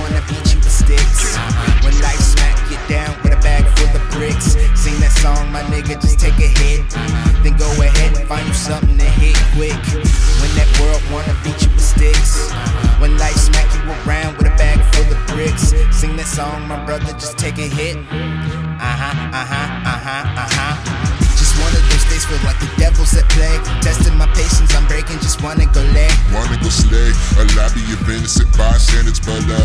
wanna beat you with sticks. When life smack you down with a bag full of bricks. Sing that song, my nigga, just take a hit. Then go ahead and find you something to hit quick. When that world wanna beat you with sticks. When life smack you around with a bag full of bricks. Sing that song, my brother, just take a hit. Uh huh, uh huh, uh huh, uh huh. Just one of those days feel like the devil's at play. Testing my patience, I'm breaking, just wanna go lay. Wanna go slay a lobby of innocent bystanders, but uh,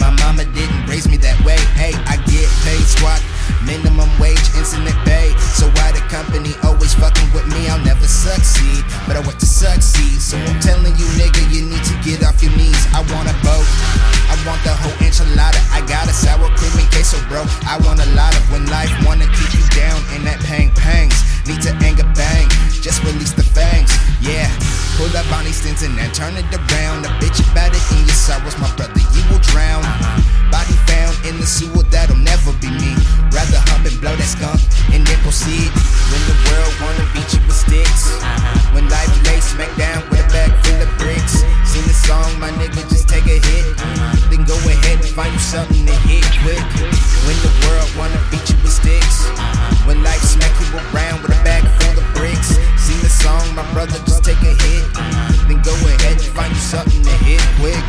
My mama didn't raise me that way. Hey, I get paid squat, minimum wage, incident bro. I want a lot of when life wanna keep you down in that pang pangs. Need to anger bang, just release the fangs. Yeah, pull up Bonnie Stinson and then turn it around. A bitch about it in your sorrows, my brother, you will drown. Body found in the sewer, that'll never be me. Rather hump and blow that skunk and then proceed. When the world wanna beat to hit quick. When the world wanna beat you with sticks. When life smack you around with a bag full of bricks. Sing the song, my brother, just take a hit. Then go ahead and find you something to hit quick.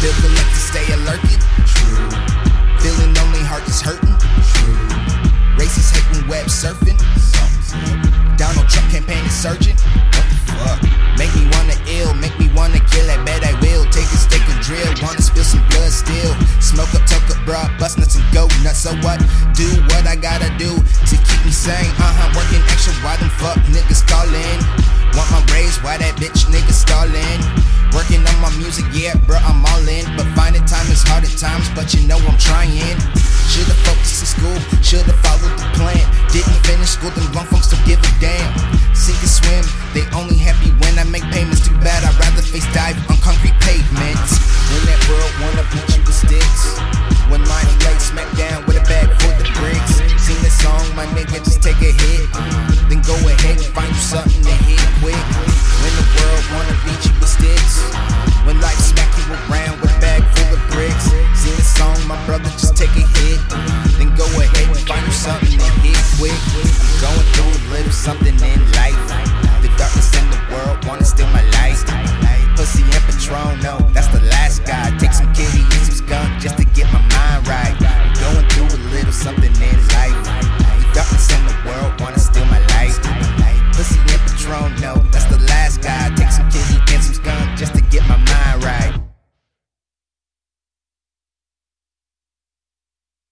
The like to stay alerted. bust nuts and go nuts. So what? Do what I gotta do to keep me sane. Uh huh. Working extra Why them fuck niggas calling. Want my raise? Why that bitch nigga stalling? Working on my music, yeah, bro, I'm all in. But finding time is hard at times, but you know I'm trying. Should've focused in school, should've followed the plan. Didn't finish school, them long folks don't give a damn. Sink or swim, they only happy when I make payments. Too bad, I'd rather face dive Then go ahead and find you something.